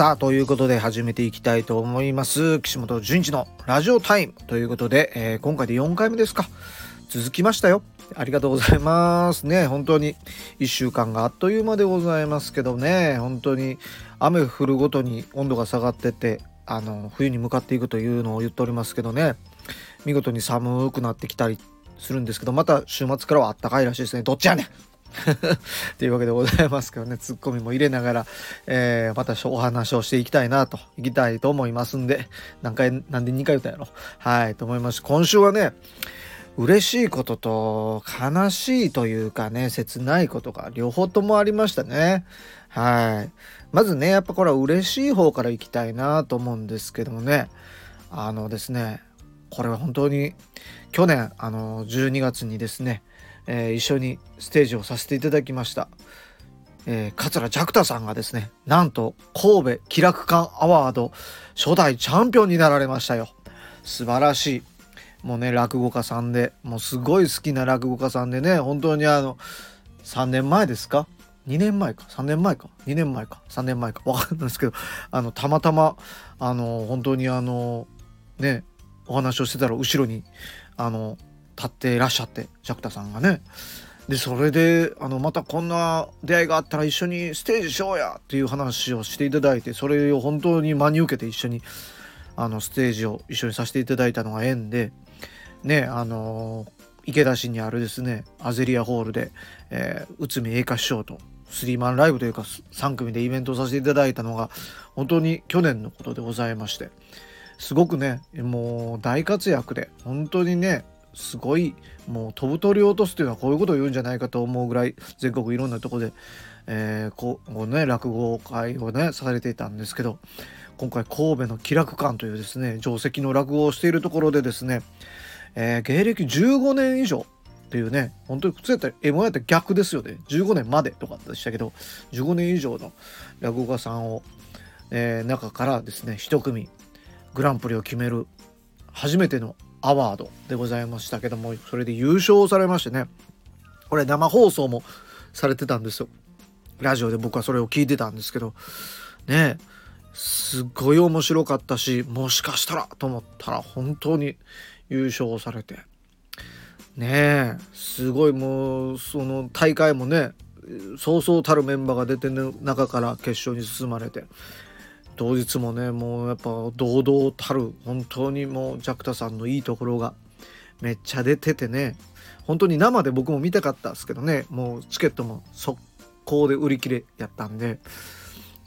さあ、ということで始めていきたいと思います。岸本淳一のラジオタイムということで、えー、今回で4回目ですか。続きましたよ。ありがとうございますね。本当に1週間があっという間でございますけどね、本当に雨降るごとに温度が下がってて、あの、冬に向かっていくというのを言っておりますけどね、見事に寒くなってきたりするんですけど、また週末からはあったかいらしいですね。どっちやねん というわけでございますけどね、ツッコミも入れながら、えー、またお話をしていきたいなと、いきたいと思いますんで、何回、なんで2回言ったやろ？はい、と思います。今週はね、嬉しいことと悲しいというかね、切ないことが両方ともありましたね。はい。まずね、やっぱこれは嬉しい方からいきたいなと思うんですけどもね、あのですね、これは本当に去年、あの、12月にですね、えー、一緒にステージをさせていただきました。えー、桂ジャクタさんがですね、なんと神戸気楽館アワード初代チャンピオンになられましたよ。素晴らしい。もうね、落語家さんで、もうすごい好きな落語家さんでね、本当にあの、3年前ですか？2年前か？3年前か？2年前か？3年前か？分かんないですけどあのたまたまあの本当にあのねお話をしてたら後ろにあの立っていらっしゃってジャクタさんがね。でそれであのまたこんな出会いがあったら一緒にステージしようやっていう話をしていただいてそれを本当に真に受けて一緒にあのステージを一緒にさせていただいたのが縁でねあの池田市にあるですねアゼリアホールで、えー、内海栄華師匠とスリーマンライブというか3組でイベントをさせていただいたのが本当に去年のことでございましてすごくねもう大活躍で本当にねすごいもう飛ぶ鳥を落とすというのはこういうことを言うんじゃないかと思うぐらい全国いろんなとこで、えー、こうね落語会をねされていたんですけど今回神戸の気楽館というですね定石の落語をしているところでですね、えー、芸歴15年以上っていうね本当に普通やったら M1 やったら逆ですよね。15年までとかでしたけど15年以上の落語家さんを、えー、中からですね一組グランプリを決める初めてのアワードでございましたけどもそれで優勝されましてね。これ生放送もされてたんですよ。ラジオで僕はそれを聞いてたんですけど。ねすっごい面白かったしもしかしたらと思ったら本当に優勝されて。ねえすごいもうその大会もねそうそうたるメンバーが出てる中から決勝に進まれて。当日もねもうやっぱ堂々たる本当にもうジャクタさんのいいところがめっちゃ出ててね本当に生で僕も見たかったですけどねもうチケットも速攻で売り切れやったんで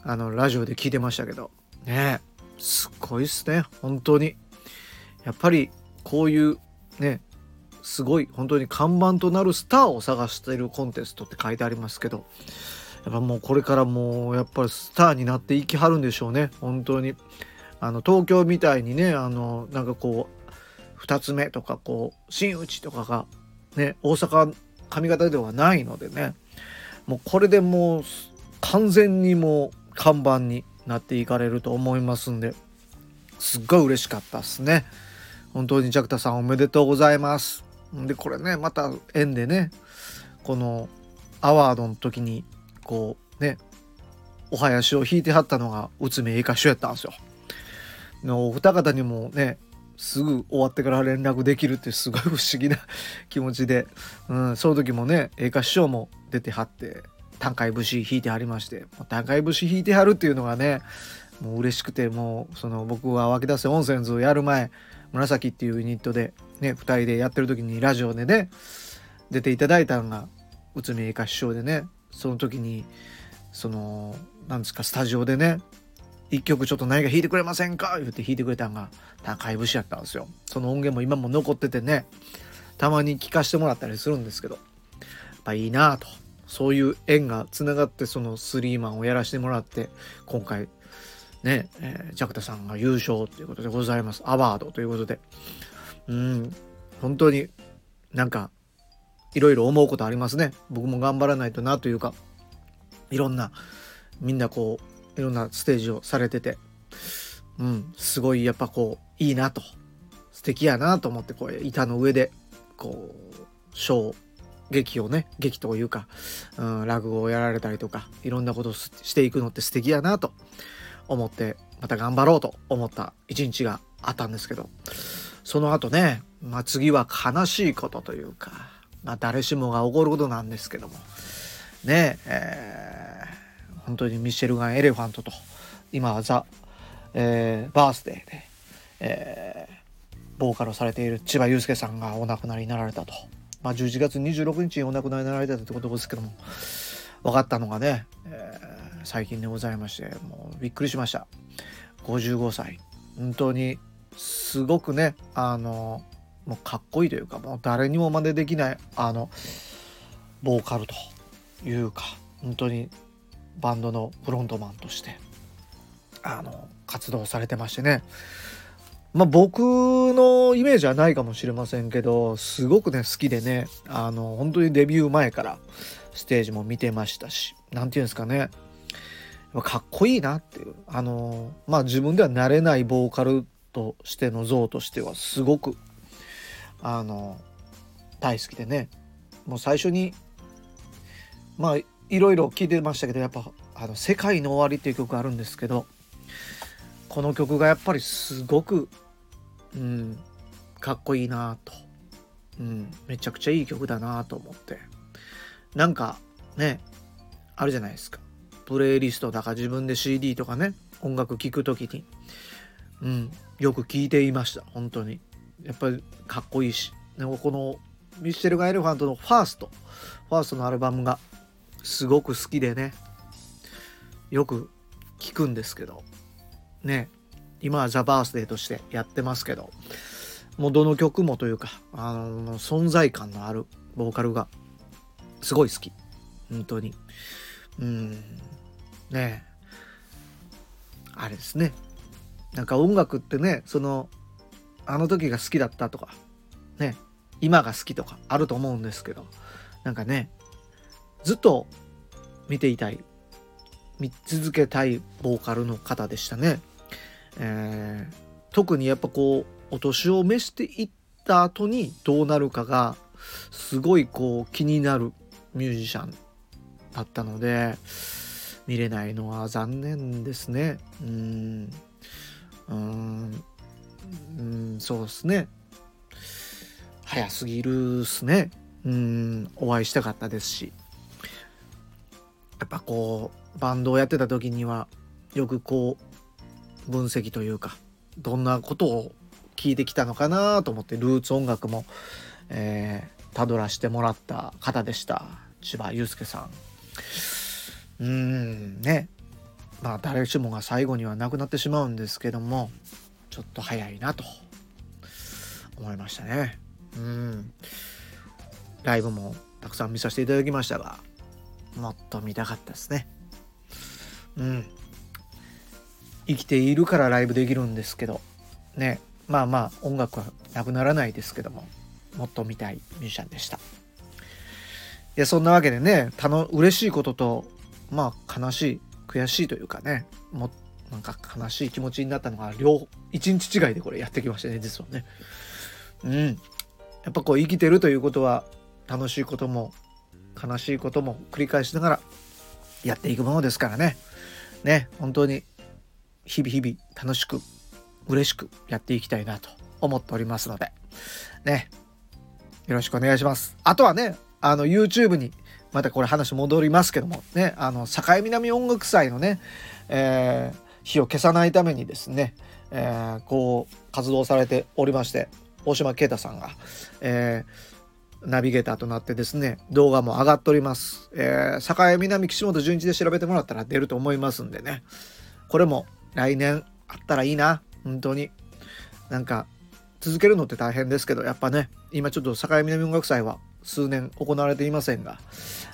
あのラジオで聞いてましたけどねすごいっすね本当に。やっぱりこういうねすごい本当に看板となるスターを探しているコンテストって書いてありますけどっぱもうこれからもうやっぱりスターになっていきはるんでしょうね。本当に。あの東京みたいにねあのなんかこう2つ目とかこう真打ちとかがね大阪上方ではないのでね。もうこれでもう完全にもう看板になっていかれると思いますんですっごい嬉しかったですね。本当にジャクタさんおめでとうございます。でこれねまた縁でねこのアワードの時にこうねお囃子を弾いてはったのが内海栄華師やったんですよ。のお二方にもねすぐ終わってから連絡できるってすごい不思議な 気持ちで、うん、その時もね栄華師匠も出てはって短海節弾いてはりまして短海節弾いてはるっていうのがねもう嬉しくてもうその僕は湧き出せ温泉図をやる前紫っていうユニットでね2人でやってる時にラジオでね出ていただいたのが内海栄華師匠でねその時にそのなんですかスタジオでね一曲ちょっと何か弾いてくれませんか？言って弾いてくれたんが高い節やったんですよ。その音源も今も残っててねたまに聞かしてもらったりするんですけどやっぱいいなと。そういう縁がつながってそのスリーマンをやらせてもらって今回ね、えー、ジャクタさんが優勝ということでございます。アワードということで。うん。本当になんかいろいろ思うことありますね。僕も頑張らないとなというかいろんなみんなこういろんなステージをされててうんすごいやっぱこういいなと素敵やなと思ってこう板の上でこうショー劇をね劇というか、うん、落語をやられたりとかいろんなことをしていくのって素敵やなと思ってまた頑張ろうと思った一日があったんですけどその後ね、まあ、次は悲しいことというか、まあ、誰しもが起こることなんですけども。ねえー、本当にミシェルガン・エレファントと今はザ・えー、バースデーで、えー、ボーカルをされている千葉雄介さんがお亡くなりになられたと。まあ、11月26日にお亡くなりになられたってことですけども分かったのがね、えー、最近でございましてもうびっくりしました。55歳。本当にすごくねあのもうかっこいいというかもう誰にも真似できないあのボーカルというか本当にバンドのフロントマンとしてあの活動されてましてね。まあ僕のイメージはないかもしれませんけどすごくね好きでねあの本当にデビュー前からステージも見てましたし何て言うんですかね。かっこいいなっていう。あのまあ自分ではなれないボーカルとしての像としてはすごくあの大好きでね。もう最初にまあいろいろ聞いてましたけどやっぱ「あの世界の終わり」っていう曲があるんですけどこの曲がやっぱりすごく、うん、かっこいいなと、うん、めちゃくちゃいい曲だなと思って。なんかねあるじゃないですか。プレイリストだか自分で CD とかね音楽聴く時に、うん、よく聴いていました本当に。やっぱりかっこいいしでもこのミッシェルガ・エレファントのファーストファーストのアルバムがすごく好きでねよく聴くんですけどね今はザ・バースデーとしてやってますけどもうどの曲もというかあの存在感のあるボーカルがすごい好き。本当に。うん。ね。あれですね。なんか音楽ってねそのあの時が好きだったとかね今が好きとかあると思うんですけどなんかねずっと見ていたい見続けたいボーカルの方でしたね。えー、特にやっぱこうお年を召していった後にどうなるかがすごいこう気になるミュージシャンだったので見れないのは残念ですね。うん。うん。うんそうですね。早すぎるっすね。うんお会いしたかったですし。やっぱこうバンドをやってた時にはよくこう分析というかどんなことを聞いてきたのかなと思ってルーツ音楽も、えー、たどらしてもらった方でした。千葉雄介さん。うーんね。まあ誰しもが最後には亡くなってしまうんですけども。ちょっと早いなと思いましたね。うんライブもたくさん見させていただきましたがもっと見たかったですね。うん生きているからライブできるんですけどねまあまあ音楽はなくならないですけどももっと見たいミュージシャンでしたいやそんなわけでねたの嬉しいこととまあ悲しい悔しいというかねもっなんか悲しい気持ちになったのが両一日違いでこれやってきましたね実はね。うん。やっぱこう生きてるということは楽しいことも悲しいことも繰り返しながらやっていくものですからね。ね本当に日々日々楽しく嬉しくやっていきたいなと思っておりますので。ね。よろしくお願いします。あとはねあの YouTube にまたこれ話戻りますけどもねあの境南音楽祭のね、えー、火を消さないためにですね、えー、こう活動されておりまして大島啓太さんが、えー、ナビゲーターとなってですね動画も上がっております、えー、境南岸本純一で調べてもらったら出ると思いますんでね。これも来年あったらいいな。本当に。なんか続けるのって大変ですけどやっぱね今ちょっと境南音楽祭は数年行われていませんが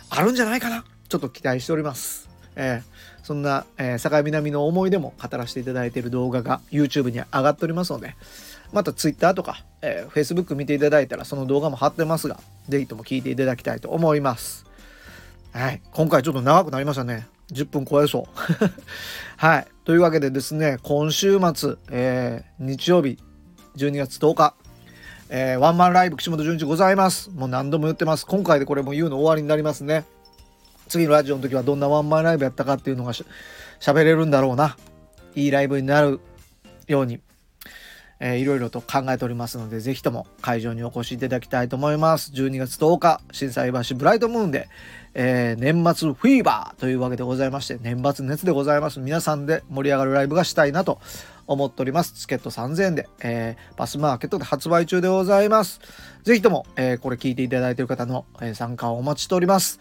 あるんじゃないかな。ちょっと期待しております。えー、そんな、えー、境南の思い出も語らせていただいている動画が YouTube に上がっておりますのでまた Twitter とか、えー、Facebook 見ていただいたらその動画も貼ってますが是非とも聞いていただきたいと思います。はい、今回ちょっと長くなりましたね。10分超えそう。はい。というわけでですね、今週末、えー、日曜日、12月10日、えー、ワンマンライブ岸本純一ございます。もう何度も言ってます。今回でこれも言うの終わりになりますね。次のラジオの時はどんなワンマンライブやったかっていうのがしゃべれるんだろうな。いいライブになるように、いろいろと考えておりますので、ぜひとも会場にお越しいただきたいと思います。12月10日、震災橋ブライトムーンで、えー、年末フィーバーというわけでございまして、年末熱でございます。皆さんで盛り上がるライブがしたいなと思っております。チケット3000円で、えー、バスマーケットで発売中でございます。ぜひとも、えー、これ聞いていただいている方の、参加をお待ちしております。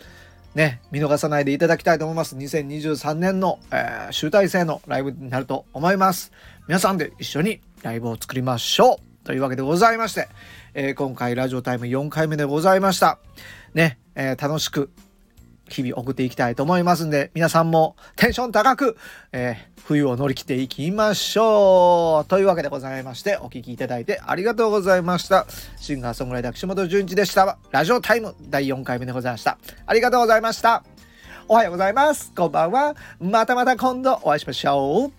ね、見逃さないでいただきたいと思います。2023年の、えー、集大成のライブになると思います。皆さんで一緒にライブを作りましょうというわけでございまして、えー、今回ラジオタイム4回目でございました。ね、えー、楽しく日々送っていきたいと思いますんで、皆さんもテンション高く、えー、冬を乗り切っていきましょうというわけでございまして、お聴きいただいてありがとうございました。シンガーソングライター岸本淳一でした。ラジオタイム第4回目でございました。ありがとうございました。おはようございます。こんばんは。またまた今度お会いしましょう。